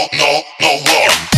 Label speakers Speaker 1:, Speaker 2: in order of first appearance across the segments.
Speaker 1: no, no, no, no,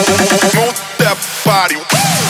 Speaker 1: Move that body.